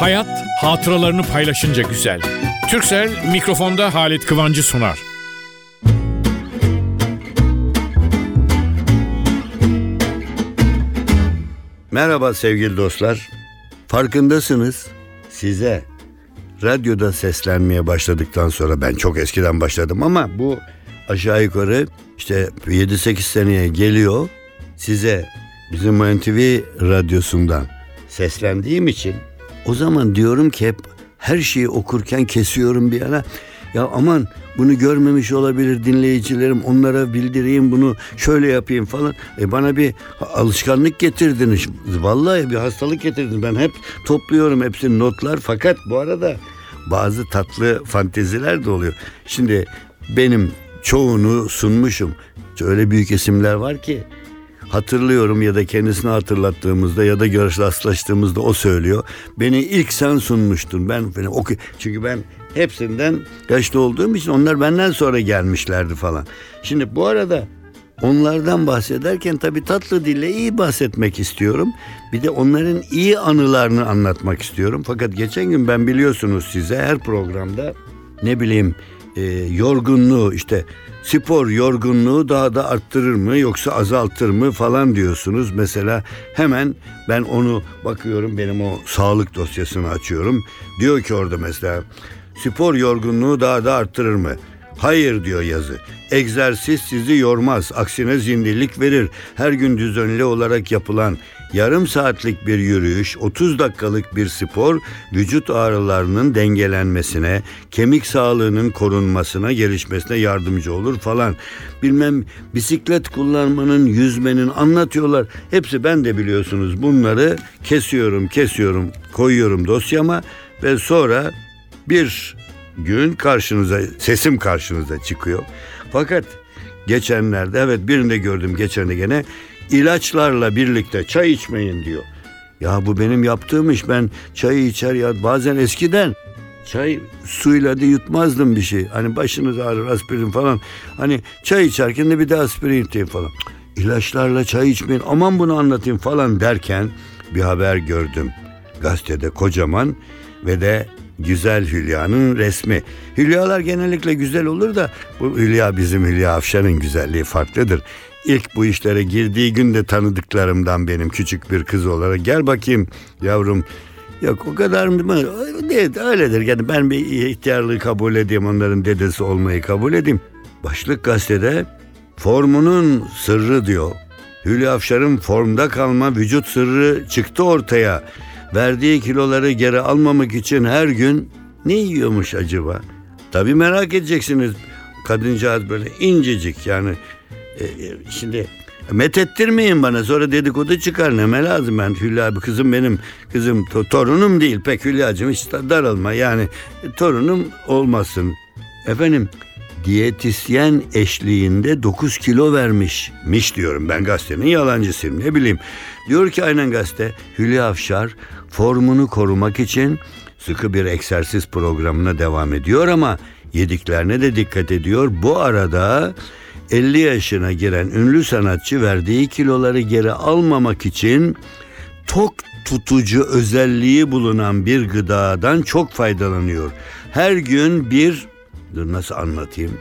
Hayat hatıralarını paylaşınca güzel. Türksel mikrofonda Halit Kıvancı sunar. Merhaba sevgili dostlar. Farkındasınız size radyoda seslenmeye başladıktan sonra ben çok eskiden başladım ama bu aşağı yukarı işte 7-8 seneye geliyor. Size bizim MNTV radyosundan seslendiğim için o zaman diyorum ki hep her şeyi okurken kesiyorum bir yana. Ya aman bunu görmemiş olabilir dinleyicilerim onlara bildireyim bunu şöyle yapayım falan. E bana bir alışkanlık getirdiniz. Vallahi bir hastalık getirdiniz. Ben hep topluyorum hepsini notlar fakat bu arada bazı tatlı fanteziler de oluyor. Şimdi benim çoğunu sunmuşum. Öyle büyük isimler var ki hatırlıyorum ya da kendisine hatırlattığımızda ya da görüşlaştığımızda o söylüyor. Beni ilk sen sunmuştun. Ben falan oku çünkü ben hepsinden yaşlı olduğum için onlar benden sonra gelmişlerdi falan. Şimdi bu arada onlardan bahsederken tabii tatlı dille iyi bahsetmek istiyorum. Bir de onların iyi anılarını anlatmak istiyorum. Fakat geçen gün ben biliyorsunuz size her programda ne bileyim e, yorgunluğu işte spor yorgunluğu daha da arttırır mı yoksa azaltır mı falan diyorsunuz. Mesela hemen ben onu bakıyorum benim o sağlık dosyasını açıyorum. Diyor ki orada mesela spor yorgunluğu daha da arttırır mı? Hayır diyor yazı. Egzersiz sizi yormaz, aksine zindirlik verir. Her gün düzenli olarak yapılan yarım saatlik bir yürüyüş, 30 dakikalık bir spor vücut ağrılarının dengelenmesine, kemik sağlığının korunmasına, gelişmesine yardımcı olur falan. Bilmem bisiklet kullanmanın, yüzmenin anlatıyorlar. Hepsi ben de biliyorsunuz bunları kesiyorum, kesiyorum, koyuyorum dosyama ve sonra bir gün karşınıza sesim karşınıza çıkıyor. Fakat geçenlerde evet birinde gördüm geçen gene ilaçlarla birlikte çay içmeyin diyor. Ya bu benim yaptığım iş ben çayı içer ya bazen eskiden çay suyla da yutmazdım bir şey. Hani başınız ağrır aspirin falan. Hani çay içerken de bir de aspirin içeyim falan. İlaçlarla çay içmeyin aman bunu anlatayım falan derken bir haber gördüm. Gazetede kocaman ve de güzel Hülya'nın resmi. Hülyalar genellikle güzel olur da bu Hülya bizim Hülya Afşar'ın güzelliği farklıdır. İlk bu işlere girdiği günde tanıdıklarımdan benim küçük bir kız olarak gel bakayım yavrum Yok o kadar mı? Evet öyledir. Yani ben bir ihtiyarlığı kabul edeyim. Onların dedesi olmayı kabul edeyim. Başlık gazetede formunun sırrı diyor. Hülya Afşar'ın formda kalma vücut sırrı çıktı ortaya. Verdiği kiloları geri almamak için her gün ne yiyormuş acaba? Tabii merak edeceksiniz. Kadıncağız böyle incecik yani. E, şimdi Methettirmeyin bana sonra dedikodu çıkar neme lazım ben Hülya abi kızım benim kızım to- torunum değil pek Hülya'cığım hiç daralma yani torunum olmasın. Efendim diyetisyen eşliğinde 9 kilo vermiş. Miş diyorum ben gazetenin yalancısıyım ne bileyim. Diyor ki aynen gazete Hülya Afşar formunu korumak için sıkı bir egzersiz programına devam ediyor ama yediklerine de dikkat ediyor. Bu arada 50 yaşına giren ünlü sanatçı verdiği kiloları geri almamak için tok tutucu özelliği bulunan bir gıdadan çok faydalanıyor. Her gün bir dur nasıl anlatayım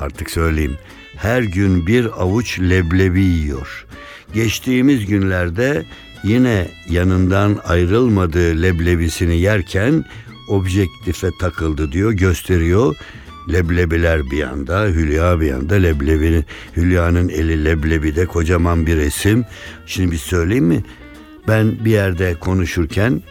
artık söyleyeyim. Her gün bir avuç leblebi yiyor. Geçtiğimiz günlerde yine yanından ayrılmadığı leblebisini yerken objektife takıldı diyor gösteriyor. Leblebiler bir yanda, Hülya bir yanda, leblebinin, Hülya'nın eli leblebide kocaman bir resim. Şimdi bir söyleyeyim mi? Ben bir yerde konuşurken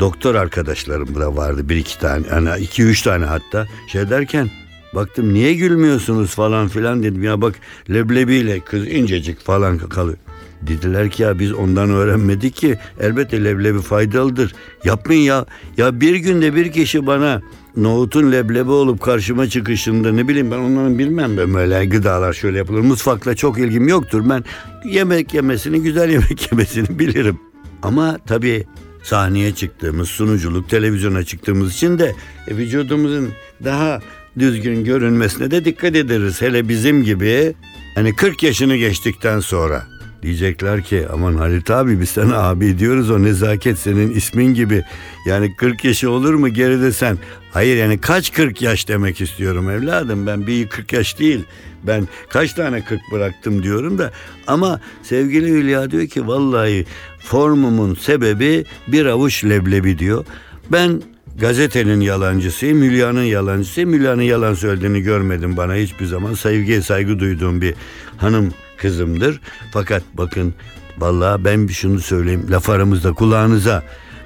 doktor arkadaşlarım da vardı bir iki tane, yani iki üç tane hatta şey derken baktım niye gülmüyorsunuz falan filan dedim ya bak leblebiyle kız incecik falan kalıyor. Dediler ki ya biz ondan öğrenmedik ki elbette leblebi faydalıdır. Yapmayın ya. Ya bir günde bir kişi bana nohutun leblebi olup karşıma çıkışında ne bileyim ben onların bilmem ben böyle gıdalar şöyle yapılır. Mutfakla çok ilgim yoktur. Ben yemek yemesini güzel yemek yemesini bilirim. Ama tabii sahneye çıktığımız, sunuculuk, televizyona çıktığımız için de e, vücudumuzun daha düzgün görünmesine de dikkat ederiz. Hele bizim gibi hani 40 yaşını geçtikten sonra Diyecekler ki aman Halit abi biz sana abi diyoruz o nezaket senin ismin gibi. Yani 40 yaşı olur mu geride sen? Hayır yani kaç 40 yaş demek istiyorum evladım. Ben bir 40 yaş değil. Ben kaç tane 40 bıraktım diyorum da. Ama sevgili Hülya diyor ki vallahi formumun sebebi bir avuç leblebi diyor. Ben gazetenin yalancısıyım, Hülya'nın yalancısıyım. Hülya'nın yalan söylediğini görmedim bana hiçbir zaman. Sevgiye saygı duyduğum bir hanım kızımdır. Fakat bakın vallahi ben bir şunu söyleyeyim laf aramızda kulağınıza.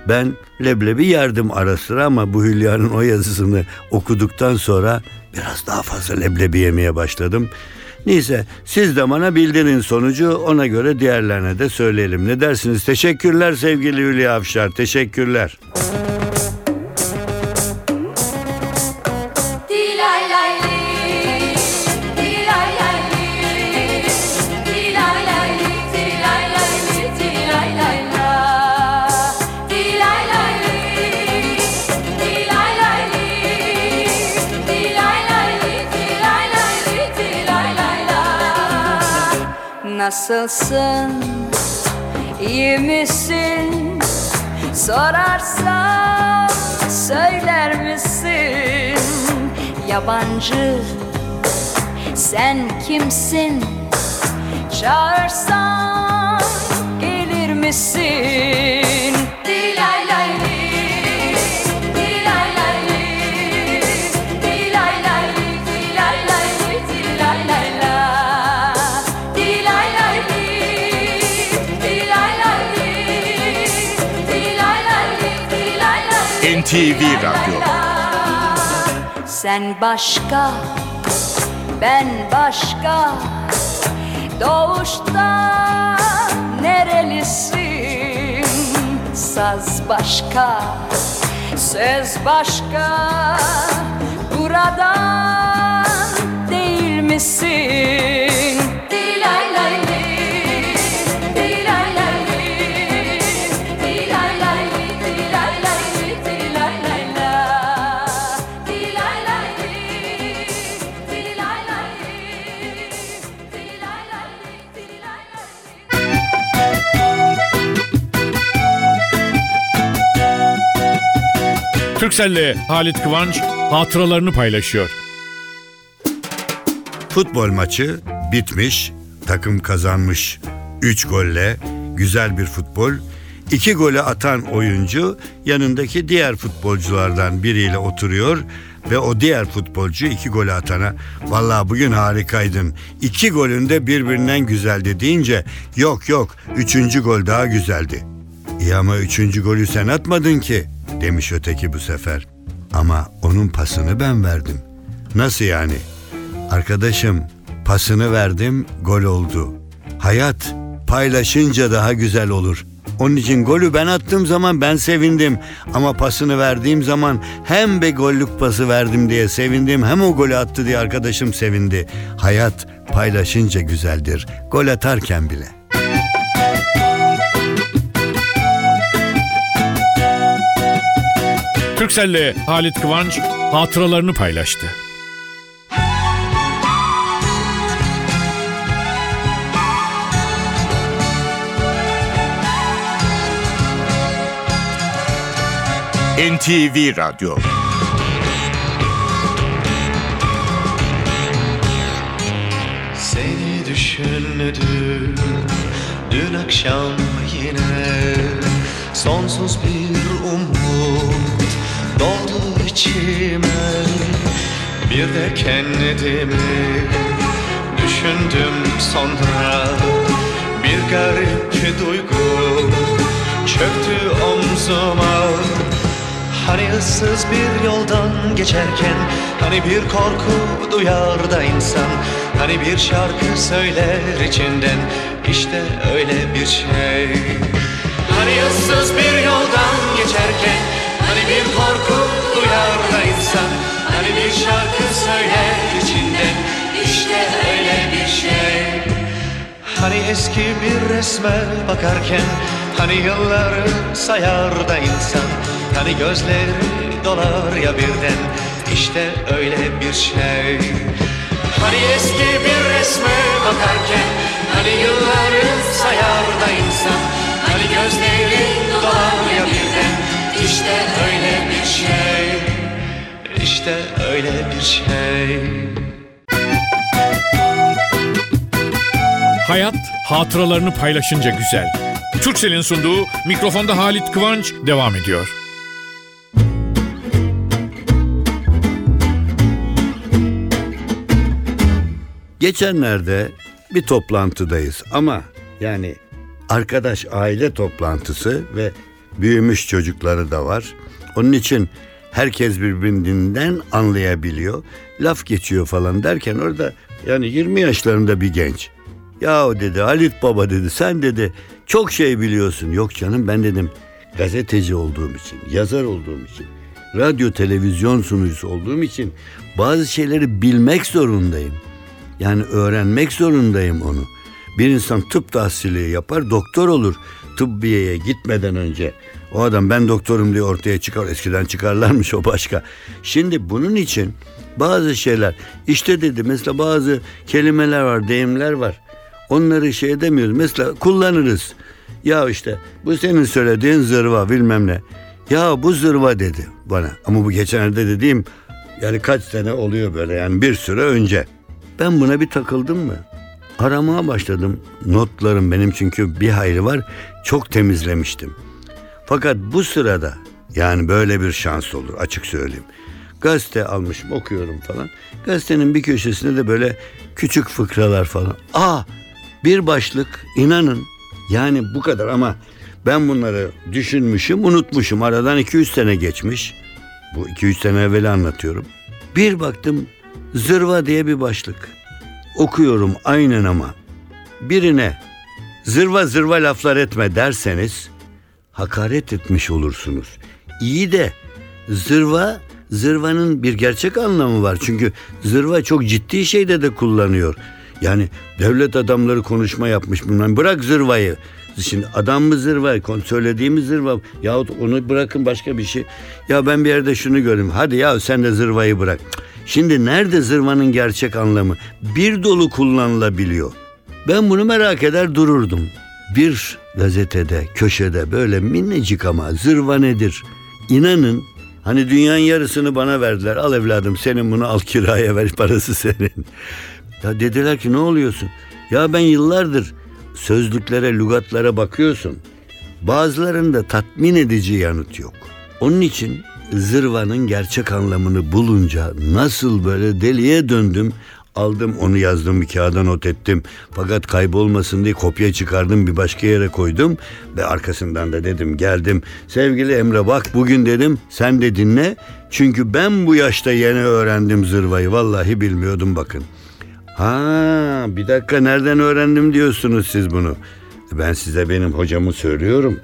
Ben leblebi yerdim ara sıra ama bu Hülya'nın o yazısını okuduktan sonra biraz daha fazla leblebi yemeye başladım. Neyse siz de bana bildirin sonucu ona göre diğerlerine de söyleyelim. Ne dersiniz? Teşekkürler sevgili Hülya Avşar. Teşekkürler. Nasılsın? İyi misin? Sorarsam söyler misin? Yabancı sen kimsin? Çağırsam gelir misin? NTV Radyo Sen başka, ben başka Doğuşta nerelisin? Saz başka, söz başka Buradan değil misin? Türkcell'le Halit Kıvanç hatıralarını paylaşıyor. Futbol maçı bitmiş, takım kazanmış. 3 golle güzel bir futbol. İki golü atan oyuncu yanındaki diğer futbolculardan biriyle oturuyor ve o diğer futbolcu iki golü atana vallahi bugün harikaydın. İki golün de birbirinden güzeldi deyince yok yok üçüncü gol daha güzeldi. İyi ama üçüncü golü sen atmadın ki demiş öteki bu sefer. Ama onun pasını ben verdim. Nasıl yani? Arkadaşım pasını verdim gol oldu. Hayat paylaşınca daha güzel olur. Onun için golü ben attığım zaman ben sevindim. Ama pasını verdiğim zaman hem be gollük pası verdim diye sevindim hem o golü attı diye arkadaşım sevindi. Hayat paylaşınca güzeldir. Gol atarken bile. Türkcell'le Halit Kıvanç hatıralarını paylaştı. NTV Radyo. Seni düşündüm dün akşam yine Sonsuz bir umut doldu içime Bir de kendimi düşündüm sonra. Bir garip duygu çöktü omzuma. Hani ıssız bir yoldan geçerken Hani bir korku duyar da insan. Hani bir şarkı söyler içinden İşte öyle bir şey. Hani ıssız bir yoldan geçerken Hani bir korku duyar da insan. Hani bir şarkı söyler içinden İşte öyle bir şey. Hani eski bir resme bakarken Hani yılları sayar da insan. Hani gözleri dolar ya birden. İşte öyle bir şey. Hani eski bir resme bakarken Hani yılları sayar da insan. Hani gözleri dolar ya birden İşte öyle bir şey İşte öyle bir şey Hayat hatıralarını paylaşınca güzel. Türksel'in sunduğu mikrofonda Halit Kıvanç devam ediyor. Geçenlerde bir toplantıdayız ama yani arkadaş aile toplantısı ve büyümüş çocukları da var. Onun için herkes birbirinden anlayabiliyor. Laf geçiyor falan derken orada yani 20 yaşlarında bir genç. Ya dedi Halit Baba dedi sen dedi çok şey biliyorsun. Yok canım ben dedim gazeteci olduğum için, yazar olduğum için, radyo televizyon sunucusu olduğum için bazı şeyleri bilmek zorundayım. Yani öğrenmek zorundayım onu. Bir insan tıp tahsili yapar, doktor olur. Tıbbiyeye gitmeden önce. O adam ben doktorum diye ortaya çıkar. Eskiden çıkarlarmış o başka. Şimdi bunun için bazı şeyler işte dedi mesela bazı kelimeler var, deyimler var. Onları şey edemiyoruz. Mesela kullanırız. Ya işte bu senin söylediğin zırva bilmem ne. Ya bu zırva dedi bana. Ama bu geçenlerde dediğim yani kaç sene oluyor böyle yani bir süre önce. Ben buna bir takıldım mı? Aramaya başladım. Notlarım benim çünkü bir hayrı var. Çok temizlemiştim. Fakat bu sırada yani böyle bir şans olur açık söyleyeyim. Gazete almışım okuyorum falan. Gazetenin bir köşesinde de böyle küçük fıkralar falan. Aa bir başlık inanın yani bu kadar ama ben bunları düşünmüşüm unutmuşum. Aradan 200 sene geçmiş. Bu 200 sene evveli anlatıyorum. Bir baktım zırva diye bir başlık. Okuyorum aynen ama. Birine zırva zırva laflar etme derseniz hakaret etmiş olursunuz. İyi de zırva zırvanın bir gerçek anlamı var. Çünkü zırva çok ciddi şeyde de kullanıyor. Yani devlet adamları konuşma yapmış bilmem. Bırak zırvayı. Şimdi adam mı zırva, söylediğimiz zırva yahut onu bırakın başka bir şey. Ya ben bir yerde şunu göreyim. Hadi ya sen de zırvayı bırak. Şimdi nerede zırvanın gerçek anlamı? Bir dolu kullanılabiliyor. Ben bunu merak eder dururdum. Bir gazetede, köşede böyle minnecik ama zırva nedir? İnanın hani dünyanın yarısını bana verdiler. Al evladım senin bunu al kiraya ver parası senin. Ya dediler ki ne oluyorsun? Ya ben yıllardır sözlüklere, lügatlara bakıyorsun. Bazılarında tatmin edici yanıt yok. Onun için zırvanın gerçek anlamını bulunca nasıl böyle deliye döndüm. Aldım onu yazdım bir kağıda not ettim. Fakat kaybolmasın diye kopya çıkardım bir başka yere koydum. Ve arkasından da dedim geldim. Sevgili Emre bak bugün dedim sen de dinle. Çünkü ben bu yaşta yeni öğrendim zırvayı. Vallahi bilmiyordum bakın. Ha bir dakika nereden öğrendim diyorsunuz siz bunu. Ben size benim hocamı söylüyorum.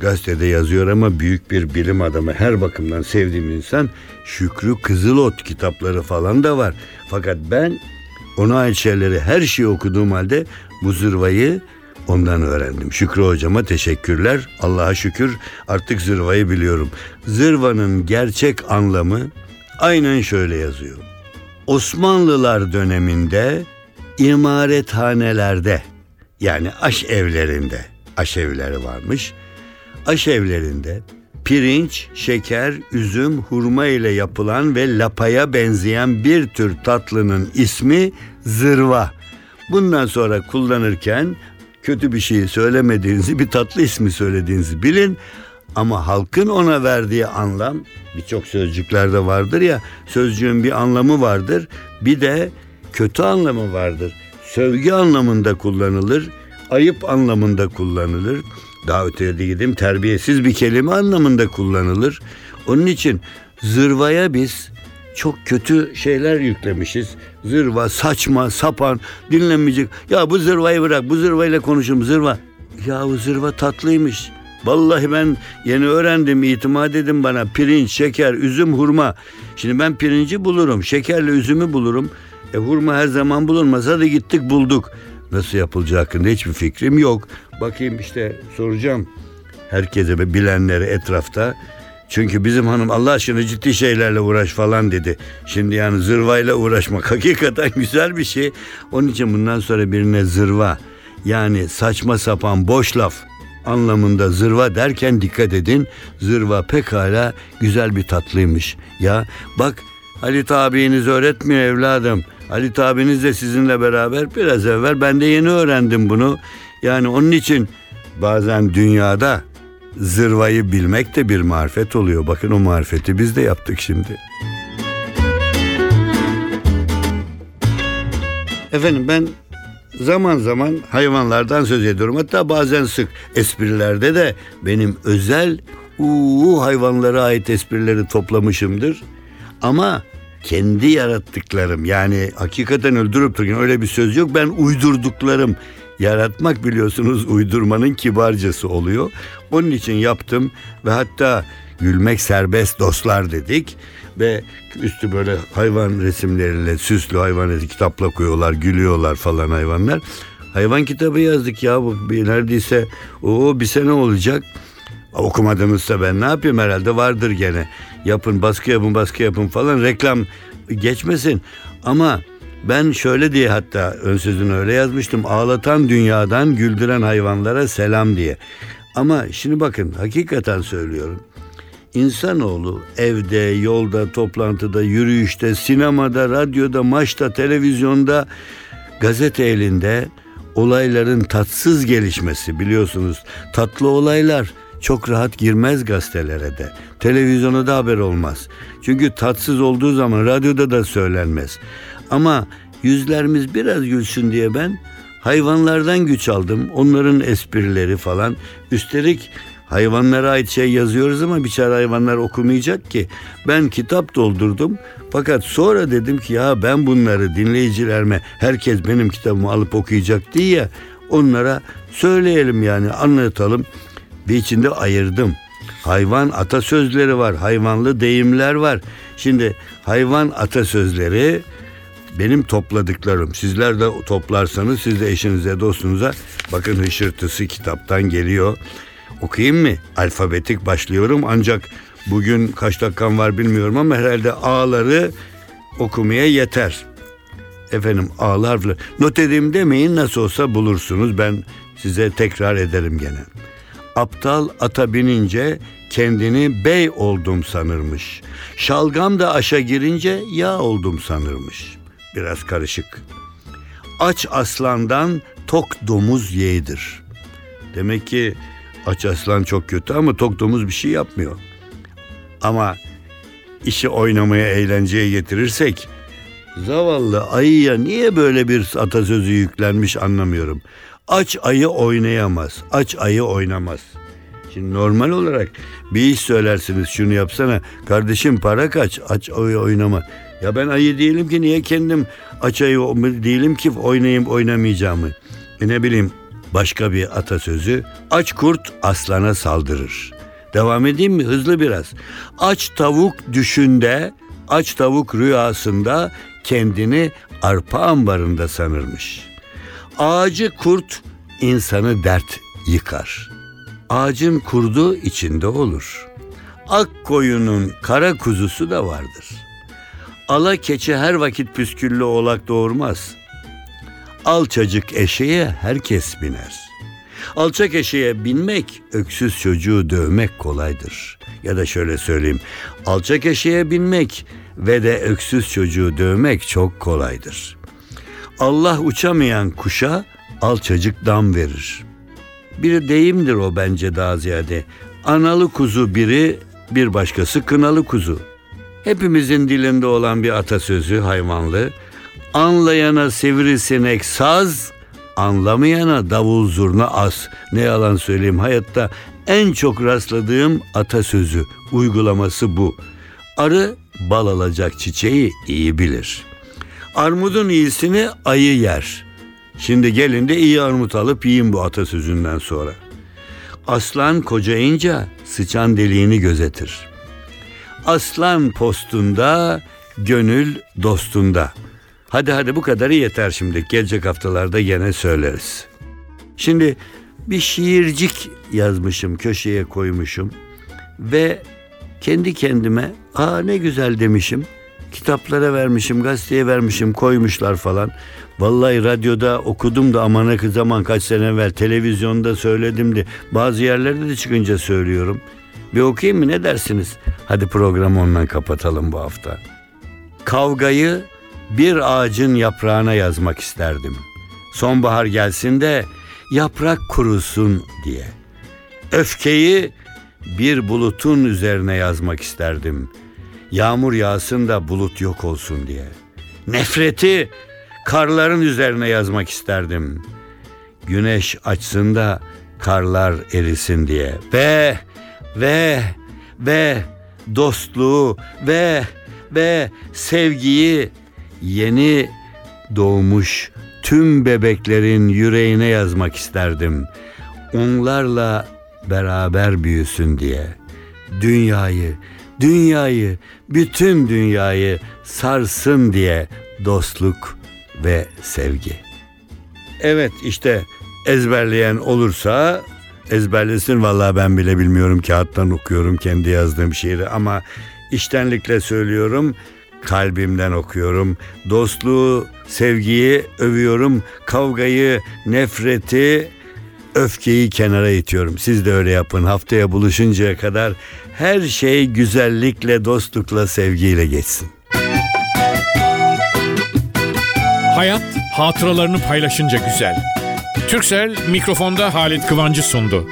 Gazetede yazıyor ama büyük bir bilim adamı her bakımdan sevdiğim insan Şükrü Kızılot kitapları falan da var. Fakat ben ona ait şeyleri her şeyi okuduğum halde bu zırvayı ondan öğrendim. Şükrü hocama teşekkürler. Allah'a şükür artık zırvayı biliyorum. Zırvanın gerçek anlamı aynen şöyle yazıyor. Osmanlılar döneminde imarethanelerde yani aş evlerinde aş evleri varmış. Aş evlerinde pirinç, şeker, üzüm, hurma ile yapılan ve lapaya benzeyen bir tür tatlının ismi zırva. Bundan sonra kullanırken kötü bir şey söylemediğinizi, bir tatlı ismi söylediğinizi bilin. Ama halkın ona verdiği anlam birçok sözcüklerde vardır ya sözcüğün bir anlamı vardır bir de kötü anlamı vardır. Sövgü anlamında kullanılır, ayıp anlamında kullanılır. Daha öteye de gideyim terbiyesiz bir kelime anlamında kullanılır. Onun için zırvaya biz çok kötü şeyler yüklemişiz. Zırva, saçma, sapan, dinlenmeyecek. Ya bu zırvayı bırak, bu zırvayla konuşum zırva. Ya bu zırva tatlıymış. Vallahi ben yeni öğrendim, itimat edin bana. Pirinç, şeker, üzüm, hurma. Şimdi ben pirinci bulurum, şekerle üzümü bulurum. E hurma her zaman bulunmaz. Hadi gittik bulduk. Nasıl yapılacağı hakkında hiçbir fikrim yok. Bakayım işte soracağım herkese ve bilenleri etrafta. Çünkü bizim hanım Allah aşkına ciddi şeylerle uğraş falan dedi. Şimdi yani zırvayla uğraşmak hakikaten güzel bir şey. Onun için bundan sonra birine zırva Yani saçma sapan boş laf anlamında zırva derken dikkat edin. Zırva pekala güzel bir tatlıymış. Ya bak Halit abiniz öğretmiyor evladım. Halit abiniz de sizinle beraber biraz evvel ben de yeni öğrendim bunu. Yani onun için bazen dünyada zırvayı bilmek de bir marifet oluyor. Bakın o marifeti biz de yaptık şimdi. Efendim ben zaman zaman hayvanlardan söz ediyorum. Hatta bazen sık esprilerde de benim özel uuu hayvanlara ait esprileri toplamışımdır. Ama kendi yarattıklarım yani hakikaten öldürüp dururken öyle bir söz yok. Ben uydurduklarım yaratmak biliyorsunuz uydurmanın kibarcası oluyor. Onun için yaptım ve hatta gülmek serbest dostlar dedik ve üstü böyle hayvan resimleriyle süslü hayvan kitapla koyuyorlar gülüyorlar falan hayvanlar. Hayvan kitabı yazdık ya bu neredeyse o bir sene olacak. Okumadığımızda ben ne yapayım herhalde vardır gene. Yapın baskı yapın baskı yapın falan reklam geçmesin. Ama ben şöyle diye hatta ön sözünü öyle yazmıştım. Ağlatan dünyadan güldüren hayvanlara selam diye. Ama şimdi bakın hakikaten söylüyorum. İnsanoğlu evde, yolda, toplantıda, yürüyüşte, sinemada, radyoda, maçta, televizyonda, gazete elinde olayların tatsız gelişmesi biliyorsunuz. Tatlı olaylar çok rahat girmez gazetelere de. Televizyona da haber olmaz. Çünkü tatsız olduğu zaman radyoda da söylenmez. Ama yüzlerimiz biraz gülsün diye ben hayvanlardan güç aldım. Onların esprileri falan. Üstelik hayvanlara ait şey yazıyoruz ama biçare hayvanlar okumayacak ki. Ben kitap doldurdum. Fakat sonra dedim ki ya ben bunları dinleyicilerime herkes benim kitabımı alıp okuyacak diye onlara söyleyelim yani anlatalım. Bir içinde ayırdım. Hayvan atasözleri var, hayvanlı deyimler var. Şimdi hayvan atasözleri benim topladıklarım. Sizler de toplarsanız siz de eşinize, dostunuza bakın hışırtısı kitaptan geliyor. Okuyayım mı? Alfabetik başlıyorum ancak bugün kaç dakikam var bilmiyorum ama herhalde A'ları okumaya yeter. Efendim harfler. Not edeyim demeyin nasıl olsa bulursunuz. Ben size tekrar ederim gene. Aptal ata binince kendini bey oldum sanırmış. Şalgam da aşa girince yağ oldum sanırmış. Biraz karışık. Aç aslandan tok domuz yeğdir. Demek ki aç aslan çok kötü ama tok domuz bir şey yapmıyor. Ama işi oynamaya, eğlenceye getirirsek zavallı ayıya niye böyle bir atasözü yüklenmiş anlamıyorum. Aç ayı oynayamaz. Aç ayı oynamaz. Şimdi normal olarak bir iş söylersiniz şunu yapsana. Kardeşim para kaç? Aç ayı oynama. Ya ben ayı değilim ki niye kendim aç ayı değilim ki oynayayım oynamayacağımı. E ne bileyim başka bir atasözü. Aç kurt aslana saldırır. Devam edeyim mi? Hızlı biraz. Aç tavuk düşünde, aç tavuk rüyasında kendini arpa ambarında sanırmış. Ağacı kurt insanı dert yıkar. Ağacın kurdu içinde olur. Ak koyunun kara kuzusu da vardır. Ala keçi her vakit püsküllü oğlak doğurmaz. Alçacık eşeğe herkes biner. Alçak eşeğe binmek, öksüz çocuğu dövmek kolaydır. Ya da şöyle söyleyeyim, alçak eşeğe binmek ve de öksüz çocuğu dövmek çok kolaydır. Allah uçamayan kuşa alçacık dam verir. Bir deyimdir o bence daha ziyade. Analı kuzu biri, bir başkası kınalı kuzu. Hepimizin dilinde olan bir atasözü hayvanlı. Anlayana sivrisinek saz, anlamayana davul zurna az. Ne yalan söyleyeyim hayatta en çok rastladığım atasözü uygulaması bu. Arı bal alacak çiçeği iyi bilir. Armudun iyisini ayı yer. Şimdi gelin de iyi armut alıp yiyin bu atasözünden sonra. Aslan kocayınca sıçan deliğini gözetir. Aslan postunda, gönül dostunda. Hadi hadi bu kadarı yeter şimdi. Gelecek haftalarda gene söyleriz. Şimdi bir şiircik yazmışım, köşeye koymuşum ve kendi kendime aa ne güzel demişim. kitaplara vermişim, gazeteye vermişim, koymuşlar falan. Vallahi radyoda okudum da aman ne zaman kaç sene evvel televizyonda söyledim de bazı yerlerde de çıkınca söylüyorum. Bir okuyayım mı ne dersiniz? Hadi programı ondan kapatalım bu hafta. Kavgayı bir ağacın yaprağına yazmak isterdim. Sonbahar gelsin de yaprak kurusun diye. Öfkeyi bir bulutun üzerine yazmak isterdim. Yağmur yağsın da bulut yok olsun diye. Nefreti karların üzerine yazmak isterdim. Güneş açsın da karlar erisin diye. Ve ve ve dostluğu ve ve sevgiyi yeni doğmuş tüm bebeklerin yüreğine yazmak isterdim. Onlarla beraber büyüsün diye. Dünyayı, dünyayı, bütün dünyayı sarsın diye dostluk ve sevgi. Evet işte ezberleyen olursa ezberlesin vallahi ben bile bilmiyorum kağıttan okuyorum kendi yazdığım şiiri ama iştenlikle söylüyorum kalbimden okuyorum. Dostluğu, sevgiyi övüyorum. Kavgayı, nefreti, öfkeyi kenara itiyorum. Siz de öyle yapın. Haftaya buluşuncaya kadar her şey güzellikle, dostlukla, sevgiyle geçsin. Hayat hatıralarını paylaşınca güzel. Türksel mikrofonda Halit Kıvancı sundu.